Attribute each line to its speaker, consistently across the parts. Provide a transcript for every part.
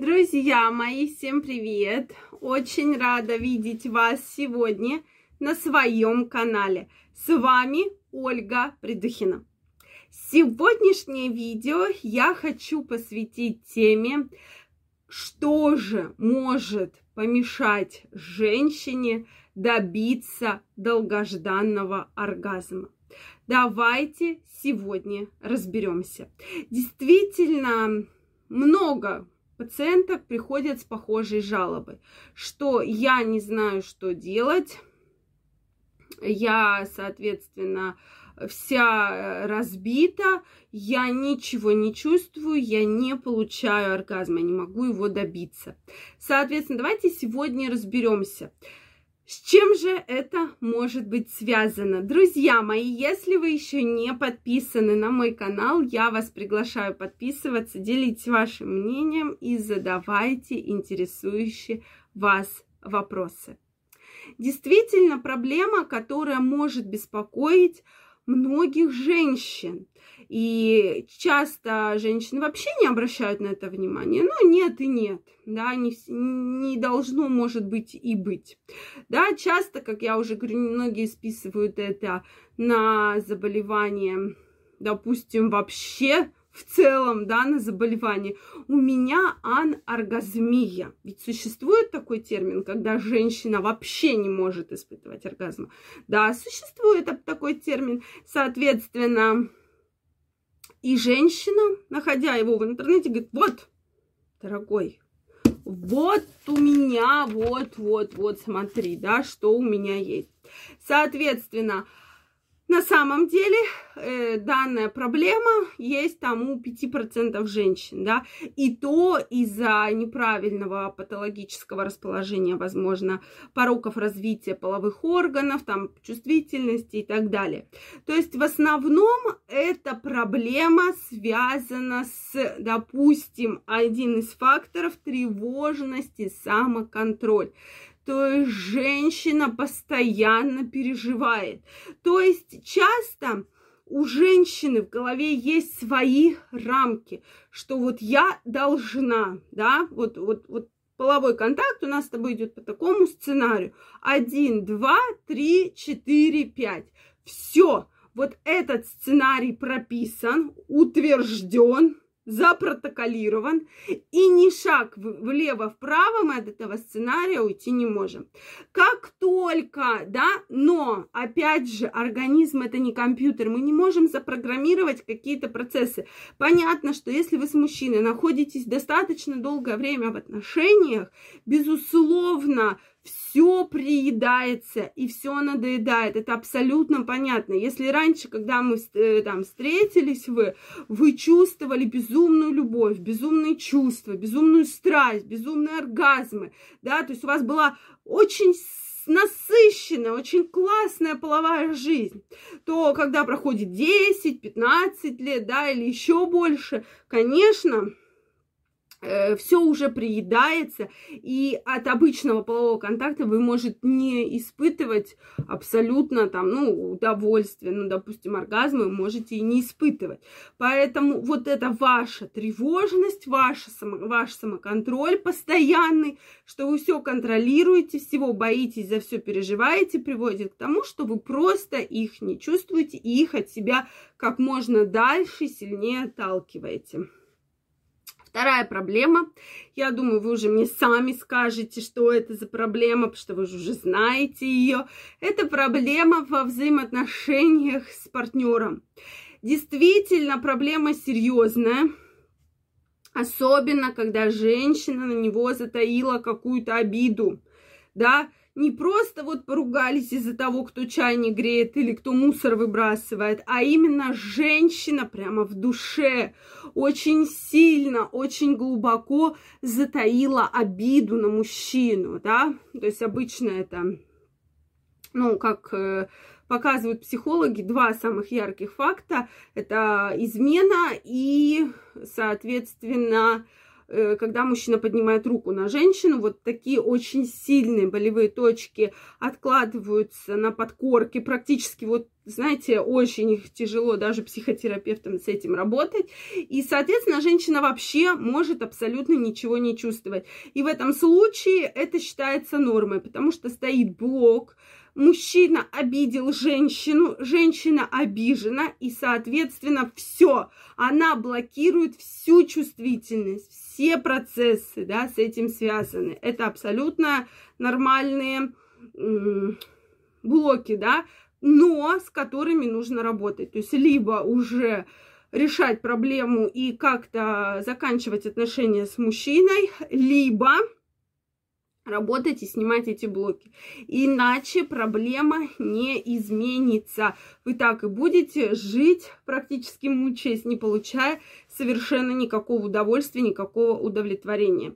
Speaker 1: Друзья мои, всем привет! Очень рада видеть вас сегодня на своем канале. С вами Ольга Придухина. Сегодняшнее видео я хочу посвятить теме, что же может помешать женщине добиться долгожданного оргазма. Давайте сегодня разберемся. Действительно, много пациенток приходят с похожей жалобой, что я не знаю, что делать, я, соответственно, вся разбита, я ничего не чувствую, я не получаю оргазма, не могу его добиться. Соответственно, давайте сегодня разберемся. С чем же это может быть связано? Друзья мои, если вы еще не подписаны на мой канал, я вас приглашаю подписываться, делитесь вашим мнением и задавайте интересующие вас вопросы. Действительно, проблема, которая может беспокоить многих женщин. И часто женщины вообще не обращают на это внимание. Ну, нет и нет. Да, не, не должно, может быть, и быть. Да, часто, как я уже говорю, многие списывают это на заболевание, допустим, вообще в целом, да, на заболевание. У меня аноргазмия. Ведь существует такой термин, когда женщина вообще не может испытывать оргазм. Да, существует такой термин. Соответственно, и женщина, находя его в интернете, говорит, вот, дорогой, вот у меня, вот, вот, вот, смотри, да, что у меня есть. Соответственно, на самом деле э, данная проблема есть там у 5% женщин, да, и то из-за неправильного патологического расположения, возможно, пороков развития половых органов, там, чувствительности и так далее. То есть в основном эта проблема связана с, допустим, один из факторов тревожности, самоконтроль. То есть женщина постоянно переживает. То есть часто у женщины в голове есть свои рамки, что вот я должна, да, вот, вот, вот половой контакт у нас с тобой идет по такому сценарию. Один, два, три, четыре, пять. Все. Вот этот сценарий прописан, утвержден, запротоколирован, и ни шаг влево-вправо мы от этого сценария уйти не можем. Как только, да, но, опять же, организм это не компьютер, мы не можем запрограммировать какие-то процессы. Понятно, что если вы с мужчиной находитесь достаточно долгое время в отношениях, безусловно, все приедается и все надоедает. Это абсолютно понятно. Если раньше, когда мы э, там встретились, вы, вы чувствовали безумную любовь, безумные чувства, безумную страсть, безумные оргазмы, да, то есть у вас была очень насыщенная, очень классная половая жизнь, то когда проходит 10, 15 лет, да, или еще больше, конечно, все уже приедается, и от обычного полового контакта вы можете не испытывать абсолютно там, ну, удовольствие, ну, допустим, оргазм вы можете и не испытывать. Поэтому вот это ваша тревожность, ваша ваш самоконтроль постоянный, что вы все контролируете, всего боитесь, за все переживаете, приводит к тому, что вы просто их не чувствуете и их от себя как можно дальше, сильнее отталкиваете. Вторая проблема, я думаю, вы уже мне сами скажете, что это за проблема, потому что вы же уже знаете ее. Это проблема во взаимоотношениях с партнером. Действительно, проблема серьезная. Особенно, когда женщина на него затаила какую-то обиду, да, не просто вот поругались из-за того, кто чай не греет или кто мусор выбрасывает, а именно женщина прямо в душе очень сильно, очень глубоко затаила обиду на мужчину, да, то есть обычно это, ну, как э, показывают психологи, два самых ярких факта, это измена и, соответственно, когда мужчина поднимает руку на женщину, вот такие очень сильные болевые точки откладываются на подкорке, практически вот знаете, очень тяжело даже психотерапевтам с этим работать. И, соответственно, женщина вообще может абсолютно ничего не чувствовать. И в этом случае это считается нормой, потому что стоит блок, мужчина обидел женщину, женщина обижена, и, соответственно, все, она блокирует всю чувствительность, все процессы, да, с этим связаны. Это абсолютно нормальные блоки, да, но с которыми нужно работать. То есть либо уже решать проблему и как-то заканчивать отношения с мужчиной, либо работать и снимать эти блоки. Иначе проблема не изменится. Вы так и будете жить, практически мучаясь, не получая совершенно никакого удовольствия, никакого удовлетворения.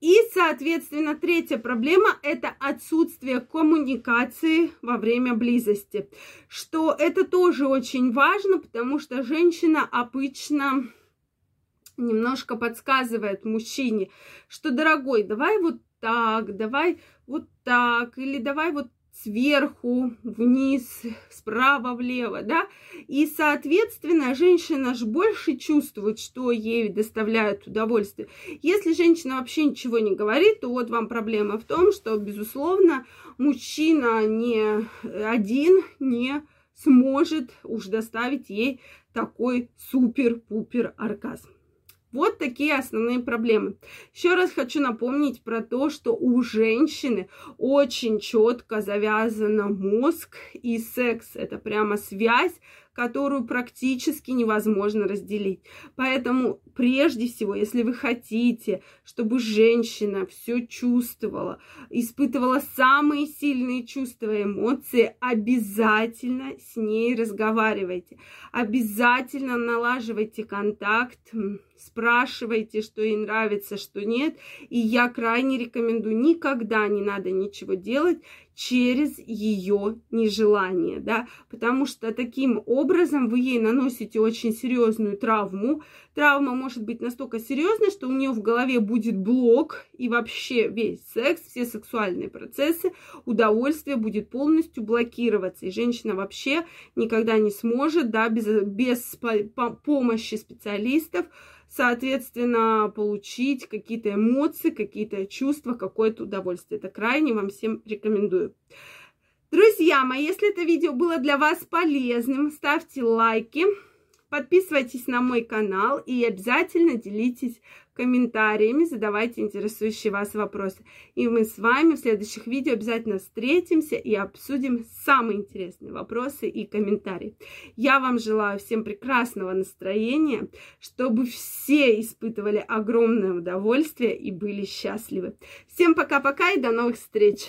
Speaker 1: И, соответственно, третья проблема – это отсутствие коммуникации во время близости. Что это тоже очень важно, потому что женщина обычно немножко подсказывает мужчине, что, дорогой, давай вот так, давай вот так, или давай вот сверху вниз, справа влево, да, и, соответственно, женщина же больше чувствует, что ей доставляет удовольствие. Если женщина вообще ничего не говорит, то вот вам проблема в том, что, безусловно, мужчина не один не сможет уж доставить ей такой супер-пупер оргазм. Вот такие основные проблемы. Еще раз хочу напомнить про то, что у женщины очень четко завязан мозг и секс. Это прямо связь, которую практически невозможно разделить. Поэтому прежде всего, если вы хотите, чтобы женщина все чувствовала, испытывала самые сильные чувства и эмоции, обязательно с ней разговаривайте. Обязательно налаживайте контакт, спрашивайте, что ей нравится, что нет. И я крайне рекомендую, никогда не надо ничего делать через ее нежелание, да, потому что таким образом вы ей наносите очень серьезную травму. Травма может быть настолько серьезной, что у нее в голове будет блок, и вообще весь секс, все сексуальные процессы, удовольствие будет полностью блокироваться, и женщина вообще никогда не сможет, да, без, без помощи специалистов соответственно, получить какие-то эмоции, какие-то чувства, какое-то удовольствие. Это крайне вам всем рекомендую. Друзья мои, если это видео было для вас полезным, ставьте лайки, подписывайтесь на мой канал и обязательно делитесь комментариями, задавайте интересующие вас вопросы. И мы с вами в следующих видео обязательно встретимся и обсудим самые интересные вопросы и комментарии. Я вам желаю всем прекрасного настроения, чтобы все испытывали огромное удовольствие и были счастливы. Всем пока-пока и до новых встреч!